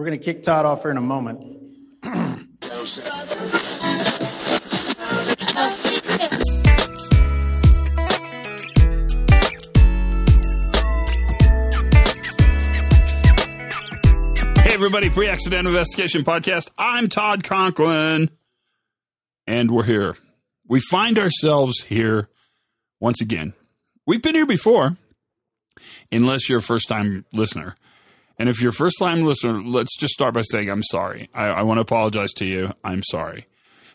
We're going to kick Todd off here in a moment. Hey, everybody, Pre Accident Investigation Podcast. I'm Todd Conklin, and we're here. We find ourselves here once again. We've been here before, unless you're a first time listener. And if you're a first time listener, let's just start by saying I'm sorry. I, I want to apologize to you. I'm sorry.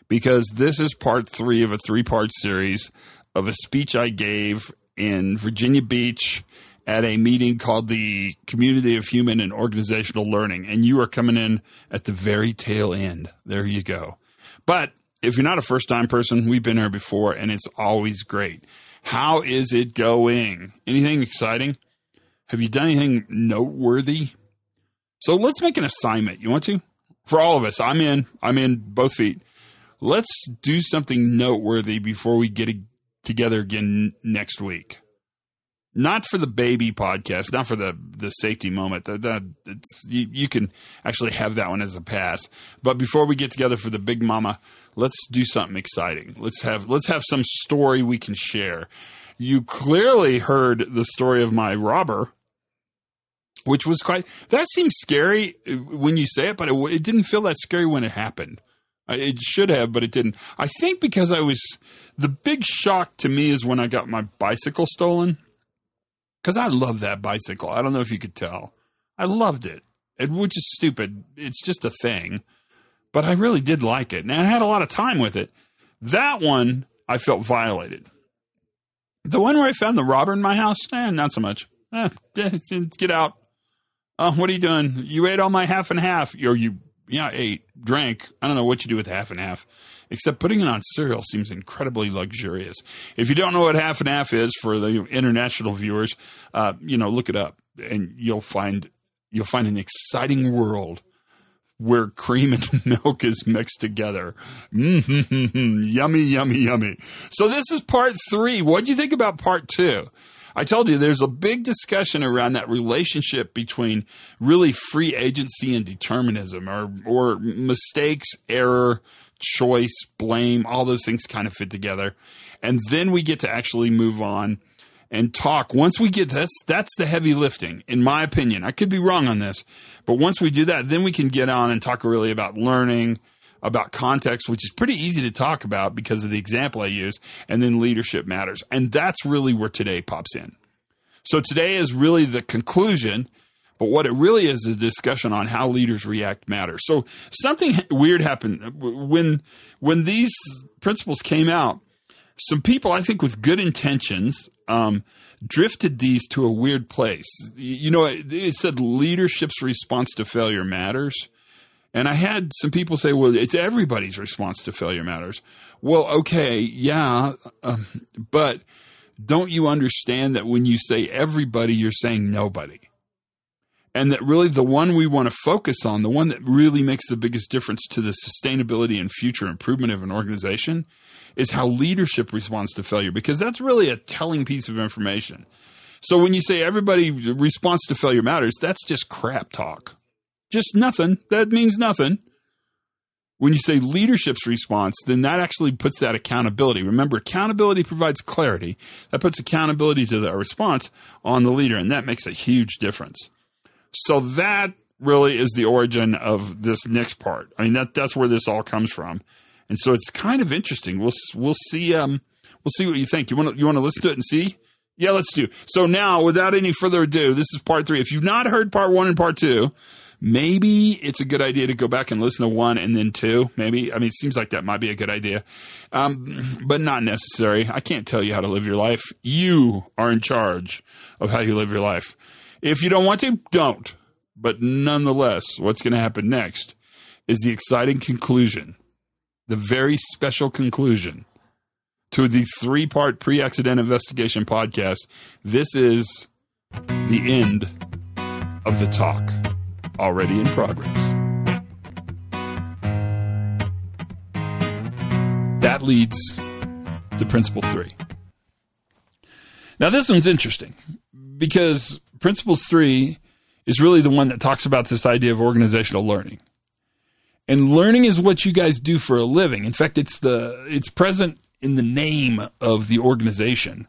Because this is part three of a three part series of a speech I gave in Virginia Beach at a meeting called the Community of Human and Organizational Learning. And you are coming in at the very tail end. There you go. But if you're not a first time person, we've been here before and it's always great. How is it going? Anything exciting? Have you done anything noteworthy? So let's make an assignment. You want to? For all of us, I'm in. I'm in both feet. Let's do something noteworthy before we get together again next week not for the baby podcast, not for the the safety moment. You, you can actually have that one as a pass. But before we get together for the big mama, let's do something exciting. Let's have let's have some story we can share. You clearly heard the story of my robber, which was quite. That seems scary uh, when you say it, but it, it didn't feel that scary when it happened. Uh, it should have, but it didn't. I think because I was the big shock to me is when I got my bicycle stolen because I love that bicycle. I don't know if you could tell. I loved it, it, which is stupid. It's just a thing, but I really did like it, and I had a lot of time with it. That one I felt violated. The one where I found the robber in my house, eh, not so much. Eh, get out. Oh, what are you doing? You ate all my half and half. Or you, yeah, ate, drank. I don't know what you do with half and half except putting it on cereal seems incredibly luxurious. If you don't know what half and half is for the international viewers, uh, you know, look it up and you'll find you'll find an exciting world where cream and milk is mixed together. Mm-hmm, yummy, yummy, yummy. So this is part three. What do you think about part two? I told you there's a big discussion around that relationship between really free agency and determinism or, or mistakes, error, choice, blame, all those things kind of fit together. And then we get to actually move on and talk. Once we get that's that's the heavy lifting, in my opinion. I could be wrong on this, but once we do that, then we can get on and talk really about learning, about context, which is pretty easy to talk about because of the example I use, and then leadership matters. And that's really where today pops in. So today is really the conclusion but what it really is is a discussion on how leaders react matters. So something weird happened when when these principles came out. Some people, I think, with good intentions, um, drifted these to a weird place. You know, it, it said leadership's response to failure matters. And I had some people say, well, it's everybody's response to failure matters. Well, okay, yeah, um, but don't you understand that when you say everybody, you're saying nobody? And that really the one we want to focus on, the one that really makes the biggest difference to the sustainability and future improvement of an organization, is how leadership responds to failure, because that's really a telling piece of information. So when you say everybody responds to failure matters, that's just crap talk. Just nothing. That means nothing. When you say leadership's response, then that actually puts that accountability. Remember, accountability provides clarity. That puts accountability to the response on the leader, and that makes a huge difference. So that really is the origin of this next part. I mean that that's where this all comes from, and so it's kind of interesting. We'll we'll see um we'll see what you think. You want to you want to listen to it and see? Yeah, let's do. So now, without any further ado, this is part three. If you've not heard part one and part two, maybe it's a good idea to go back and listen to one and then two. Maybe I mean it seems like that might be a good idea, um, but not necessary. I can't tell you how to live your life. You are in charge of how you live your life. If you don't want to, don't. But nonetheless, what's going to happen next is the exciting conclusion, the very special conclusion to the three part pre accident investigation podcast. This is the end of the talk, already in progress. That leads to principle three. Now, this one's interesting because Principles three is really the one that talks about this idea of organizational learning. And learning is what you guys do for a living. In fact, it's the it's present in the name of the organization.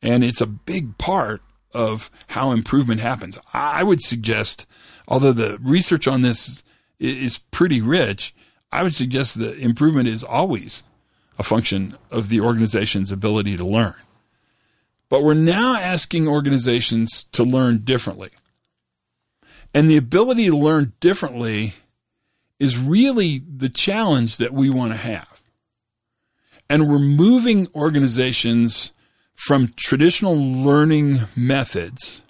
And it's a big part of how improvement happens. I would suggest, although the research on this is pretty rich, I would suggest that improvement is always a function of the organization's ability to learn. But we're now asking organizations to learn differently. And the ability to learn differently is really the challenge that we want to have. And we're moving organizations from traditional learning methods,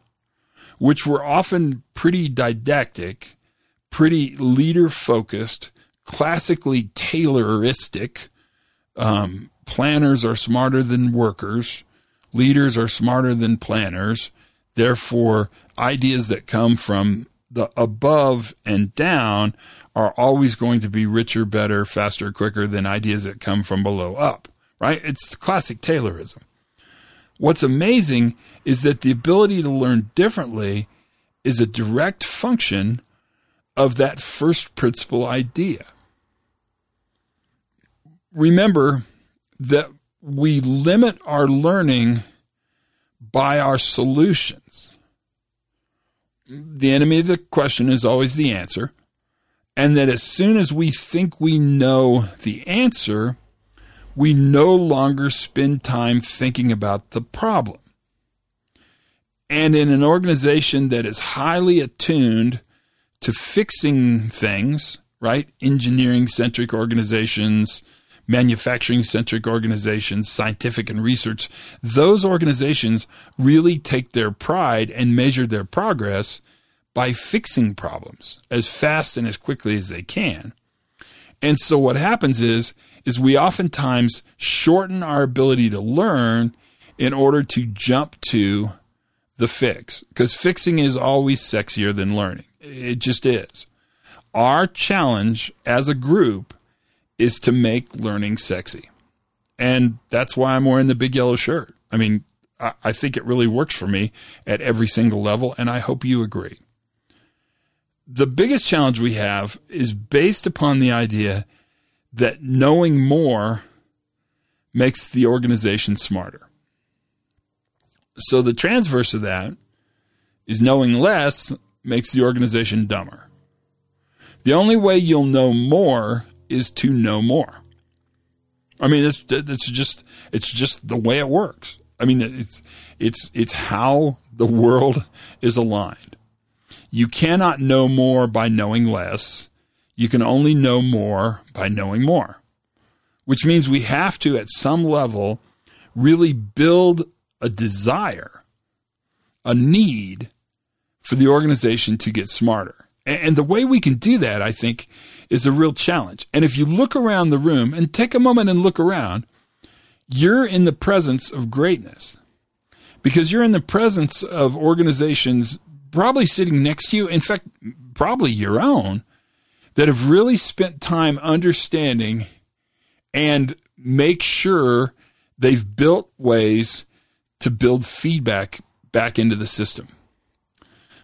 which were often pretty didactic, pretty leader focused, classically Tayloristic. Um, planners are smarter than workers. Leaders are smarter than planners. Therefore, ideas that come from the above and down are always going to be richer, better, faster, quicker than ideas that come from below up, right? It's classic Taylorism. What's amazing is that the ability to learn differently is a direct function of that first principle idea. Remember that we limit our learning by our solutions. The enemy of the question is always the answer. And that as soon as we think we know the answer, we no longer spend time thinking about the problem. And in an organization that is highly attuned to fixing things, right? Engineering centric organizations, manufacturing centric organizations, scientific and research, those organizations really take their pride and measure their progress by fixing problems as fast and as quickly as they can. And so what happens is is we oftentimes shorten our ability to learn in order to jump to the fix because fixing is always sexier than learning. It just is. Our challenge as a group is to make learning sexy. And that's why I'm wearing the big yellow shirt. I mean, I, I think it really works for me at every single level, and I hope you agree. The biggest challenge we have is based upon the idea that knowing more makes the organization smarter. So the transverse of that is knowing less makes the organization dumber. The only way you'll know more is to know more. I mean, it's it's just it's just the way it works. I mean, it's it's it's how the world is aligned. You cannot know more by knowing less. You can only know more by knowing more, which means we have to, at some level, really build a desire, a need for the organization to get smarter. And the way we can do that, I think, is a real challenge. And if you look around the room and take a moment and look around, you're in the presence of greatness because you're in the presence of organizations probably sitting next to you, in fact, probably your own, that have really spent time understanding and make sure they've built ways to build feedback back into the system.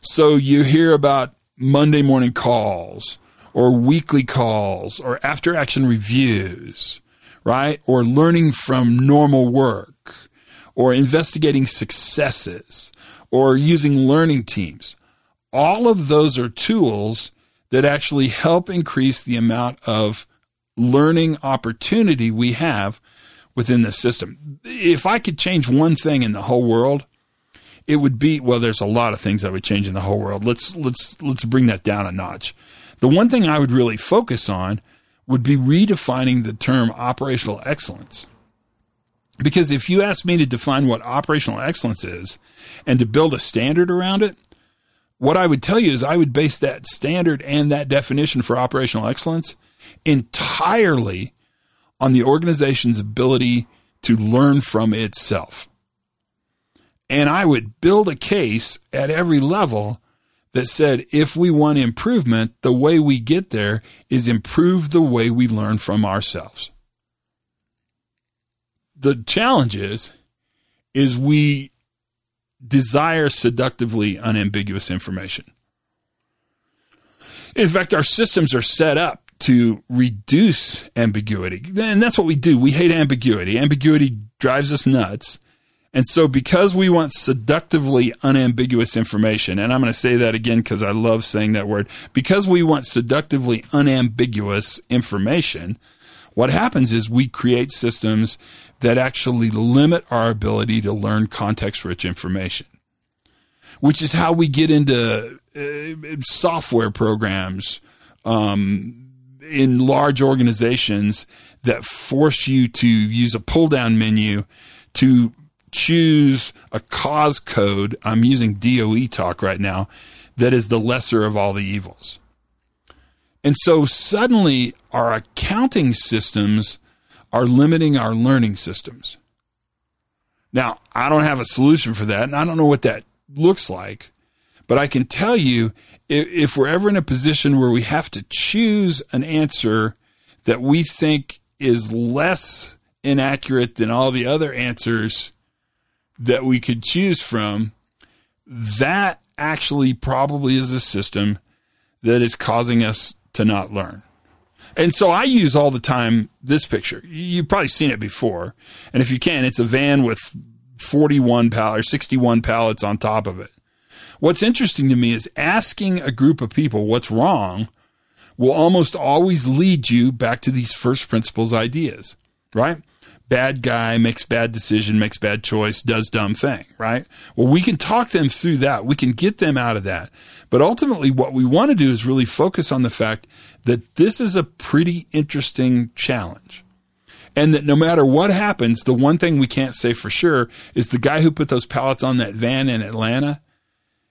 So you hear about Monday morning calls or weekly calls or after action reviews, right? Or learning from normal work or investigating successes or using learning teams. All of those are tools that actually help increase the amount of learning opportunity we have within the system. If I could change one thing in the whole world, it would be well there's a lot of things I would change in the whole world. Let's let's let's bring that down a notch. The one thing I would really focus on would be redefining the term operational excellence. Because if you ask me to define what operational excellence is and to build a standard around it, what I would tell you is I would base that standard and that definition for operational excellence entirely on the organization's ability to learn from itself. And I would build a case at every level that said if we want improvement, the way we get there is improve the way we learn from ourselves. The challenge is is we desire seductively unambiguous information. In fact, our systems are set up to reduce ambiguity. And that's what we do. We hate ambiguity. Ambiguity drives us nuts. And so, because we want seductively unambiguous information, and I'm going to say that again because I love saying that word, because we want seductively unambiguous information, what happens is we create systems that actually limit our ability to learn context rich information, which is how we get into uh, software programs um, in large organizations that force you to use a pull down menu to choose a cause code. I'm using DOE talk right now that is the lesser of all the evils. And so suddenly our accounting systems are limiting our learning systems. Now, I don't have a solution for that, and I don't know what that looks like, but I can tell you if, if we're ever in a position where we have to choose an answer that we think is less inaccurate than all the other answers that we could choose from, that actually probably is a system that is causing us to not learn. And so I use all the time this picture. You've probably seen it before. And if you can, it's a van with 41 pallets or 61 pallets on top of it. What's interesting to me is asking a group of people what's wrong will almost always lead you back to these first principles ideas, right? Bad guy makes bad decision, makes bad choice, does dumb thing, right? Well, we can talk them through that. We can get them out of that. But ultimately, what we want to do is really focus on the fact that this is a pretty interesting challenge. And that no matter what happens, the one thing we can't say for sure is the guy who put those pallets on that van in Atlanta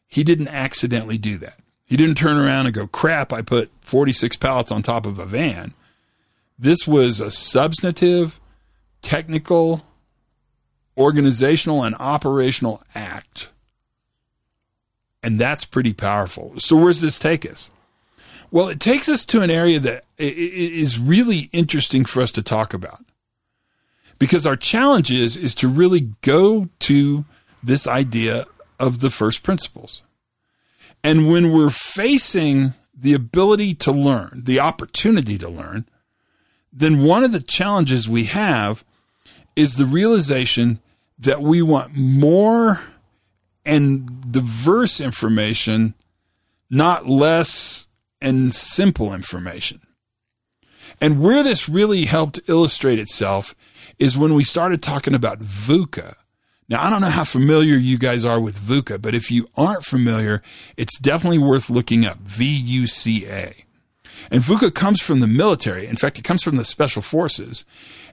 he didn't accidentally do that. He didn't turn around and go, crap, I put 46 pallets on top of a van. This was a substantive, technical, organizational, and operational act. And that's pretty powerful. So, where's this take us? Well, it takes us to an area that is really interesting for us to talk about. Because our challenge is, is to really go to this idea of the first principles. And when we're facing the ability to learn, the opportunity to learn, then one of the challenges we have is the realization that we want more and diverse information, not less and simple information. And where this really helped illustrate itself is when we started talking about VUCA, now, I don't know how familiar you guys are with VUCA, but if you aren't familiar, it's definitely worth looking up VUCA. And VUCA comes from the military. In fact, it comes from the special forces.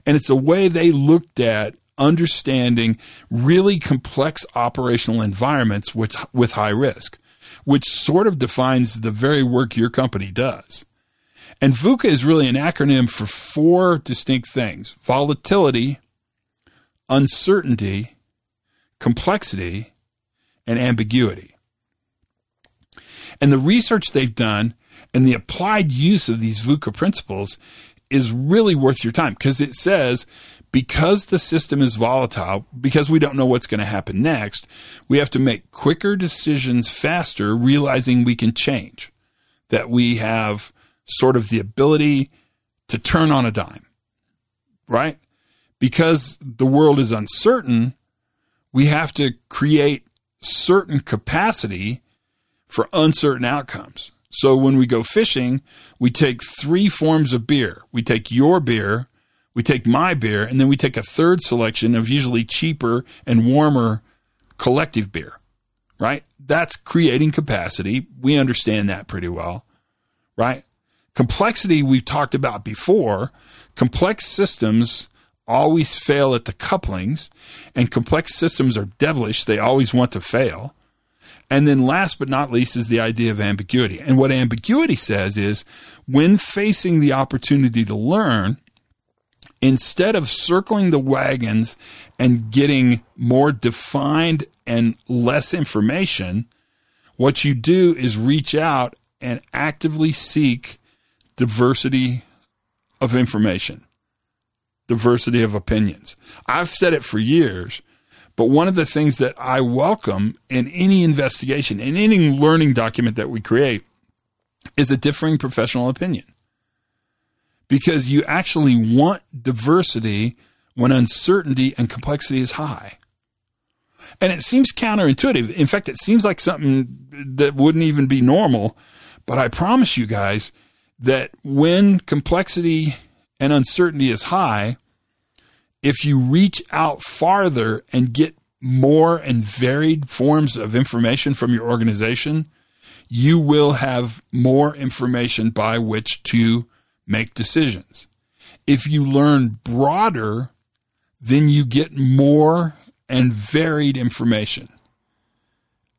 And it's a way they looked at understanding really complex operational environments with, with high risk, which sort of defines the very work your company does. And VUCA is really an acronym for four distinct things volatility, uncertainty, complexity, and ambiguity. And the research they've done and the applied use of these VUCA principles is really worth your time because it says because the system is volatile, because we don't know what's going to happen next, we have to make quicker decisions faster, realizing we can change, that we have sort of the ability to turn on a dime, right? Because the world is uncertain, we have to create certain capacity for uncertain outcomes. So when we go fishing, we take three forms of beer. We take your beer, we take my beer, and then we take a third selection of usually cheaper and warmer collective beer, right? That's creating capacity. We understand that pretty well, right? Complexity we've talked about before. Complex systems always fail at the couplings, and complex systems are devilish. They always want to fail. And then last but not least is the idea of ambiguity. And what ambiguity says is when facing the opportunity to learn, instead of circling the wagons and getting more defined and less information, what you do is reach out and actively seek diversity of information diversity of opinions. I've said it for years, but one of the things that I welcome in any investigation, in any learning document that we create, is a differing professional opinion because you actually want diversity when uncertainty and complexity is high. And it seems counterintuitive. In fact, it seems like something that wouldn't even be normal. But I promise you guys that when complexity and uncertainty is high, if you reach out farther and get more and varied forms of information from your organization, you will have more information by which to make decisions. If you learn broader, then you get more and varied information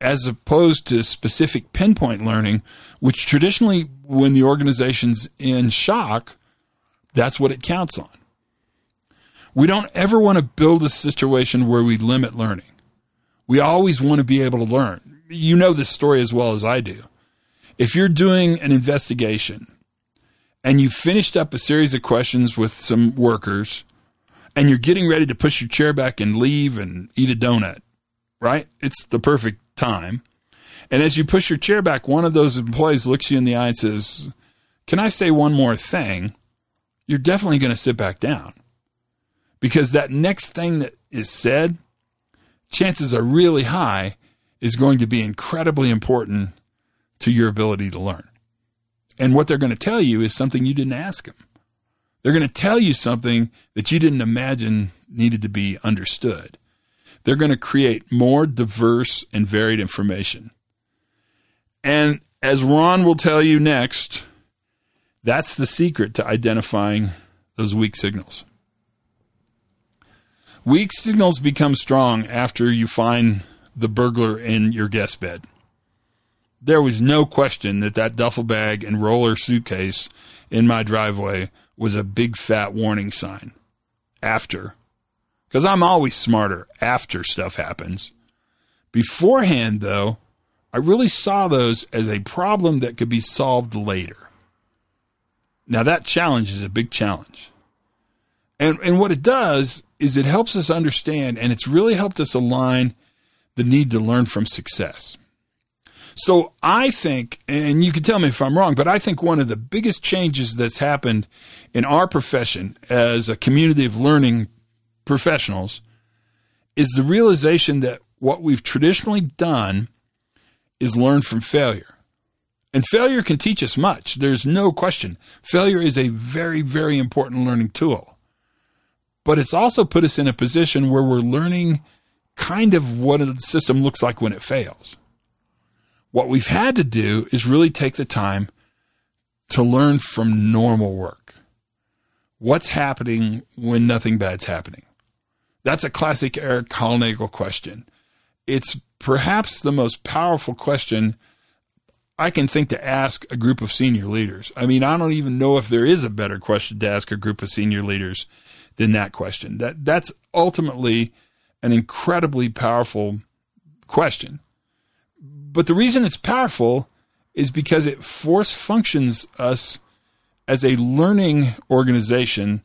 as opposed to specific pinpoint learning, which traditionally, when the organization's in shock, that's what it counts on. We don't ever want to build a situation where we limit learning. We always want to be able to learn. You know this story as well as I do. If you're doing an investigation and you finished up a series of questions with some workers and you're getting ready to push your chair back and leave and eat a donut, right? It's the perfect time. And as you push your chair back, one of those employees looks you in the eye and says, Can I say one more thing? You're definitely going to sit back down because that next thing that is said, chances are really high, is going to be incredibly important to your ability to learn. And what they're going to tell you is something you didn't ask them. They're going to tell you something that you didn't imagine needed to be understood. They're going to create more diverse and varied information. And as Ron will tell you next, that's the secret to identifying those weak signals. Weak signals become strong after you find the burglar in your guest bed there was no question that that duffel bag and roller suitcase in my driveway was a big fat warning sign after. Because I'm always smarter after stuff happens. Beforehand, though, I really saw those as a problem that could be solved later. Now, that challenge is a big challenge. And, and what it does is it helps us understand, and it's really helped us align the need to learn from success. So I think, and you can tell me if I'm wrong, but I think one of the biggest changes that's happened in our profession as a community of learning professionals is the realization that what we've traditionally done is learn from failure. And failure can teach us much. There's no question. Failure is a very, very important learning tool. But it's also put us in a position where we're learning kind of what a system looks like when it fails. What we've had to do is really take the time to learn from normal work. What's happening when nothing bad's happening? That's a classic Eric Hollnagel question. It's perhaps the most powerful question I can think to ask a group of senior leaders. I mean, I don't even know if there is a better question to ask a group of senior leaders than that question. That that's ultimately an incredibly powerful question. But the reason it's powerful is because it force functions us as a learning organization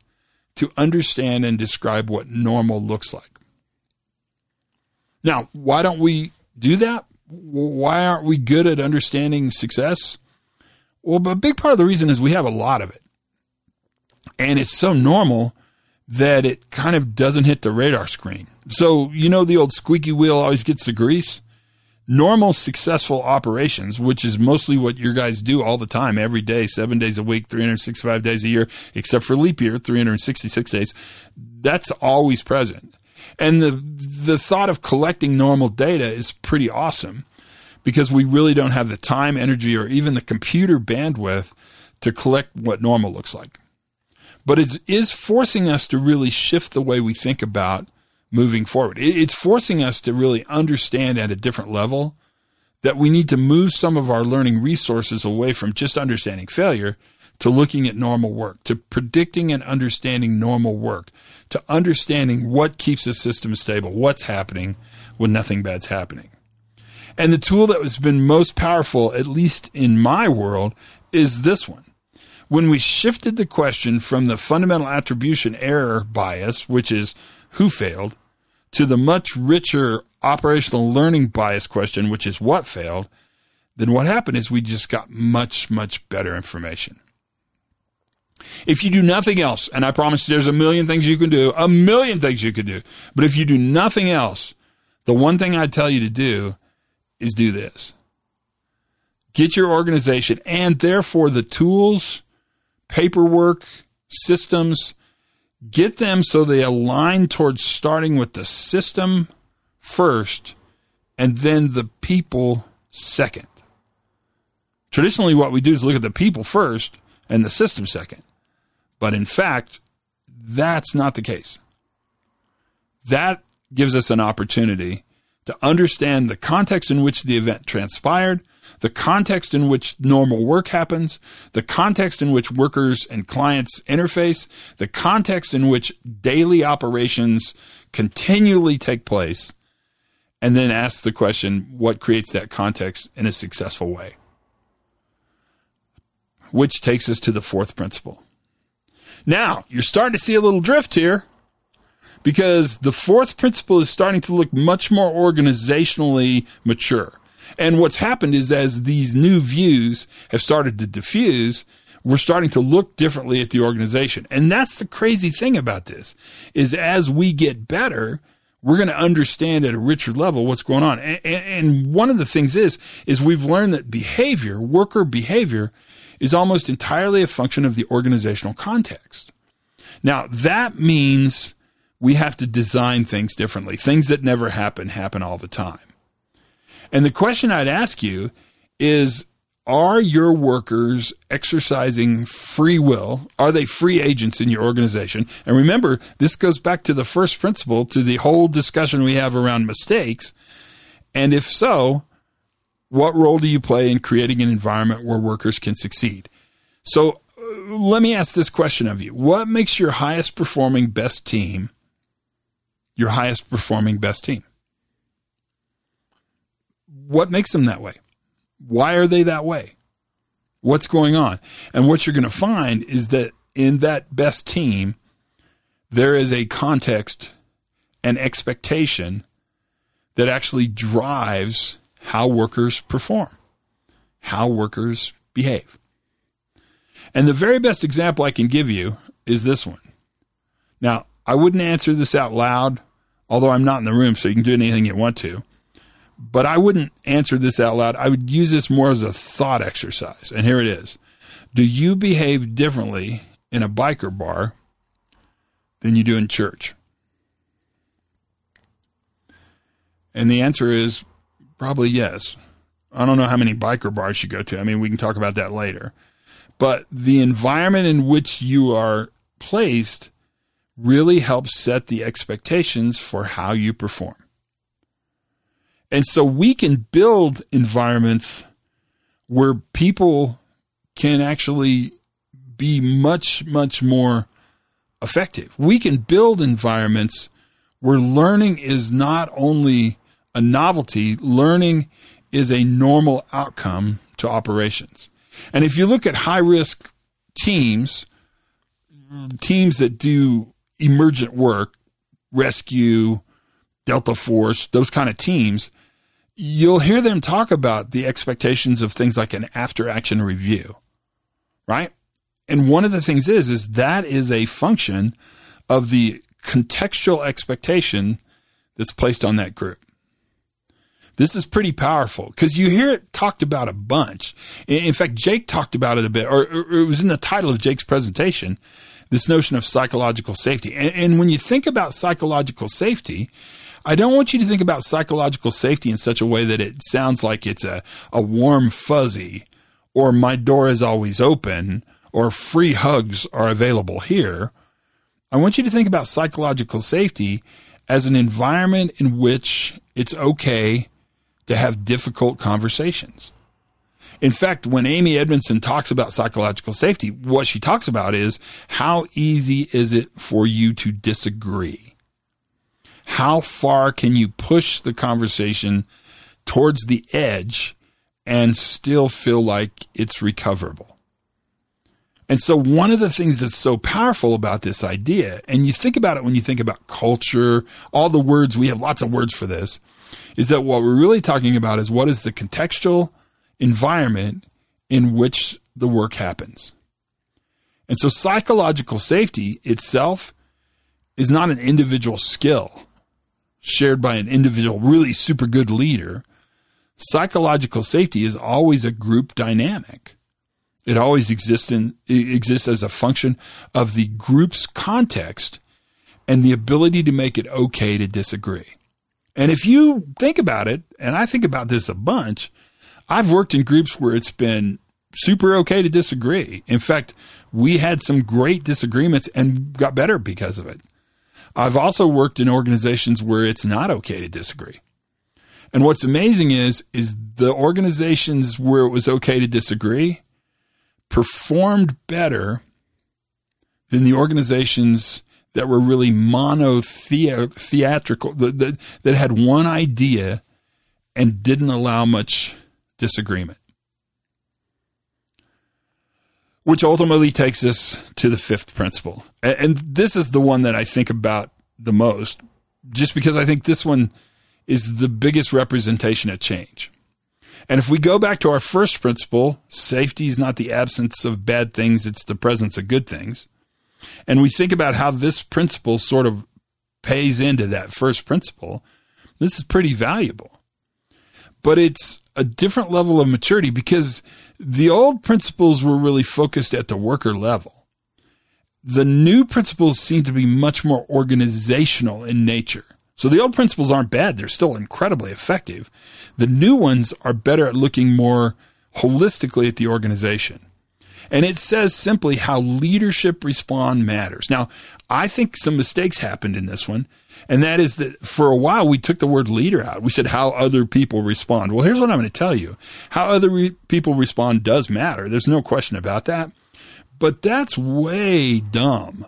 to understand and describe what normal looks like. Now, why don't we do that? Why aren't we good at understanding success? Well, a big part of the reason is we have a lot of it. And it's so normal that it kind of doesn't hit the radar screen. So, you know, the old squeaky wheel always gets the grease normal successful operations, which is mostly what your guys do all the time, every day, seven days a week, 365 days a year, except for leap year, 366 days, that's always present. And the, the thought of collecting normal data is pretty awesome because we really don't have the time, energy, or even the computer bandwidth to collect what normal looks like. But it is forcing us to really shift the way we think about moving forward. It's forcing us to really understand at a different level that we need to move some of our learning resources away from just understanding failure to looking at normal work, to predicting and understanding normal work, to understanding what keeps a system stable, what's happening when nothing bad's happening. And the tool that has been most powerful, at least in my world, is this one. When we shifted the question from the fundamental attribution error bias, which is who failed, to the much richer operational learning bias question, which is what failed, then what happened is we just got much, much better information. If you do nothing else, and I promise there's a million things you can do, a million things you could do, but if you do nothing else, the one thing I'd tell you to do is do this. Get your organization and therefore the tools, paperwork, systems, get them so they align towards starting with the system first and then the people second. Traditionally, what we do is look at the people first and the system second. But in fact, that's not the case. That gives us an opportunity to understand the context in which the event transpired, the context in which normal work happens, the context in which workers and clients interface, the context in which daily operations continually take place, and then ask the question what creates that context in a successful way? Which takes us to the fourth principle. Now, you're starting to see a little drift here because the fourth principle is starting to look much more organizationally mature. And what's happened is as these new views have started to diffuse, we're starting to look differently at the organization. And that's the crazy thing about this is as we get better, we're going to understand at a richer level what's going on. And, and, one of the things is, is we've learned that behavior, worker behavior, is almost entirely a function of the organizational context. Now, that means we have to design things differently. Things that never happen happen all the time. And the question I'd ask you is are your workers exercising free will? Are they free agents in your organization? And remember, this goes back to the first principle, to the whole discussion we have around mistakes. And if so, what role do you play in creating an environment where workers can succeed? So uh, let me ask this question of you What makes your highest performing best team your highest performing best team? What makes them that way? Why are they that way? What's going on? And what you're going to find is that in that best team, there is a context and expectation that actually drives how workers perform, how workers behave. And the very best example I can give you is this one. Now, I wouldn't answer this out loud, although I'm not in the room, so you can do anything you want to but I wouldn't answer this out loud. I would use this more as a thought exercise. And here it is Do you behave differently in a biker bar than you do in church? And the answer is probably yes. I don't know how many biker bars you go to. I mean, we can talk about that later. But the environment in which you are placed really helps set the expectations for how you perform. And so we can build environments where people can actually be much, much more effective. We can build environments where learning is not only a novelty, learning is a normal outcome to operations. And if you look at high risk teams, teams that do emergent work, rescue, Delta Force, those kind of teams, you'll hear them talk about the expectations of things like an after action review, right? And one of the things is, is that is a function of the contextual expectation that's placed on that group. This is pretty powerful because you hear it talked about a bunch. In fact, Jake talked about it a bit, or, it was in the title of Jake's presentation, this notion of psychological safety. And, and when you think about psychological safety, I don't want you to think about psychological safety in such a way that it sounds like it's a, a warm fuzzy or my door is always open or free hugs are available here. I want you to think about psychological safety as an environment in which it's okay to have difficult conversations. In fact, when Amy Edmondson talks about psychological safety, what she talks about is how easy is it for you to disagree? how far can you push the conversation towards the edge and still feel like it's recoverable? And so, one of the things that's so powerful about this idea, and you think about it when you think about culture, all the words, we have lots of words for this, is that what we're really talking about is what is the contextual environment in which the work happens. And so psychological safety itself is not an individual skill shared by an individual, really super good leader. Psychological safety is always a group dynamic. It always exists in, exists as a function of the group's context and the ability to make it okay to disagree. And if you think about it, and I think about this a bunch, I've worked in groups where it's been super okay to disagree. In fact, we had some great disagreements and got better because of it. I've also worked in organizations where it's not okay to disagree. And what's amazing is is the organizations where it was okay to disagree performed better than the organizations that were really monotheatrical that, that, that had one idea and didn't allow much disagreement. Which ultimately takes us to the fifth principle. And this is the one that I think about the most, just because I think this one is the biggest representation of change. And if we go back to our first principle, safety is not the absence of bad things, it's the presence of good things. And we think about how this principle sort of pays into that first principle, this is pretty valuable. But it's a different level of maturity because the old principles were really focused at the worker level. The new principles seem to be much more organizational in nature. So the old principles aren't bad, they're still incredibly effective. The new ones are better at looking more holistically at the organization. And it says simply how leadership respond matters. Now, I think some mistakes happened in this one. And that is that for a while we took the word leader out. We said how other people respond. Well, here's what I'm going to tell you. How other re- people respond does matter. There's no question about that. But that's way dumb.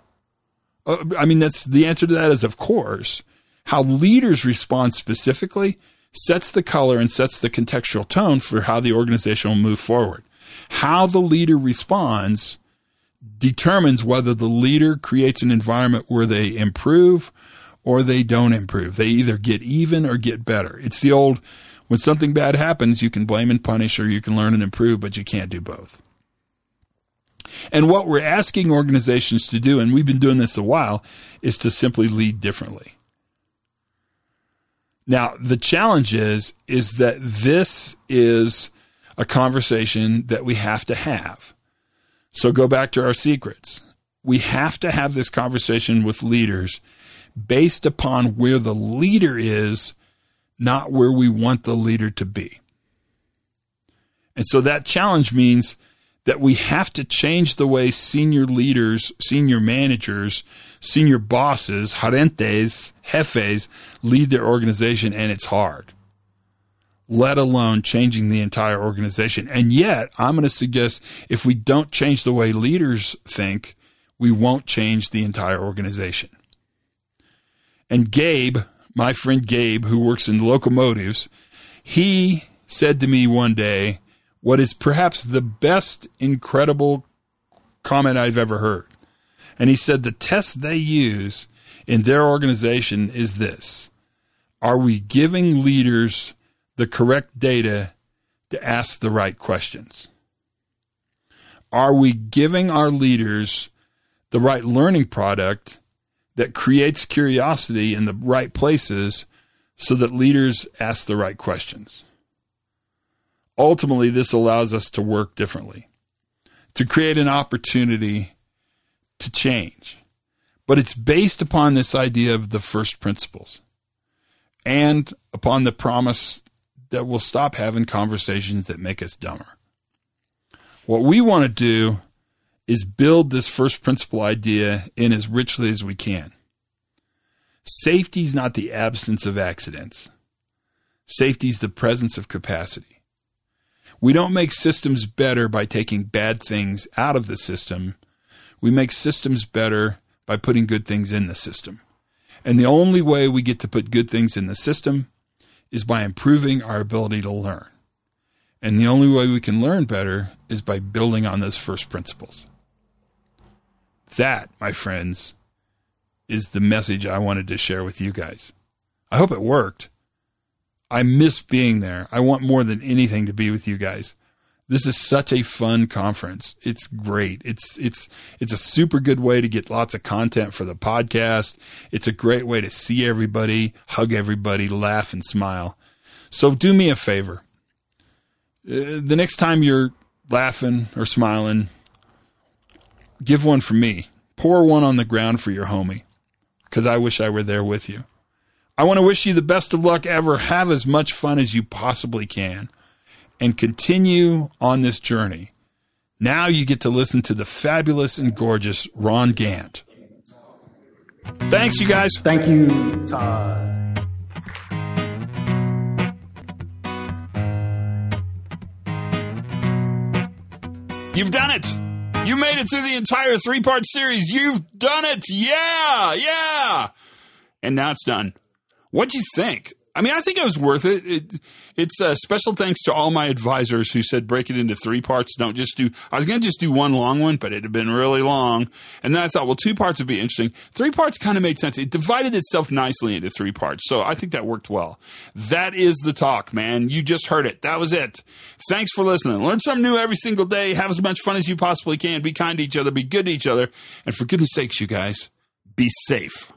Uh, I mean, that's the answer to that is of course. How leaders respond specifically sets the color and sets the contextual tone for how the organization will move forward. How the leader responds determines whether the leader creates an environment where they improve or they don't improve. They either get even or get better. It's the old when something bad happens, you can blame and punish or you can learn and improve, but you can't do both. And what we're asking organizations to do, and we've been doing this a while, is to simply lead differently. Now, the challenge is is that this is a conversation that we have to have. So go back to our secrets. We have to have this conversation with leaders based upon where the leader is, not where we want the leader to be. And so that challenge means that we have to change the way senior leaders, senior managers, senior bosses, gerentes, jefes lead their organization, and it's hard, let alone changing the entire organization. And yet, I'm going to suggest if we don't change the way leaders think, we won't change the entire organization. And Gabe, my friend Gabe, who works in locomotives, he said to me one day what is perhaps the best incredible comment I've ever heard. And he said the test they use in their organization is this Are we giving leaders the correct data to ask the right questions? Are we giving our leaders the right learning product that creates curiosity in the right places so that leaders ask the right questions. Ultimately, this allows us to work differently, to create an opportunity to change. But it's based upon this idea of the first principles and upon the promise that we'll stop having conversations that make us dumber. What we want to do is build this first principle idea in as richly as we can. Safety is not the absence of accidents. Safety is the presence of capacity. We don't make systems better by taking bad things out of the system. We make systems better by putting good things in the system. And the only way we get to put good things in the system is by improving our ability to learn. And the only way we can learn better is by building on those first principles. That, my friends, is the message I wanted to share with you guys. I hope it worked. I miss being there. I want more than anything to be with you guys. This is such a fun conference. It's great. It's it's it's a super good way to get lots of content for the podcast. It's a great way to see everybody, hug everybody, laugh and smile. So do me a favor. Uh, the next time you're laughing or smiling, give one for me. Pour one on the ground for your homie because I wish I were there with you. I want to wish you the best of luck ever. Have as much fun as you possibly can and continue on this journey. Now you get to listen to the fabulous and gorgeous Ron Gantt. Thanks, you guys. Thank you, Todd. You've done it. You made it through the entire three part series. You've done it. Yeah, yeah. And now it's done. What'd you think? I mean, I think it was worth it. it it's a special thanks to all my advisors who said break it into three parts. Don't just do. I was going to just do one long one, but it had been really long. And then I thought, well, two parts would be interesting. Three parts kind of made sense. It divided itself nicely into three parts, so I think that worked well. That is the talk, man. You just heard it. That was it. Thanks for listening. Learn something new every single day. Have as much fun as you possibly can. Be kind to each other. Be good to each other. And for goodness sakes, you guys, be safe.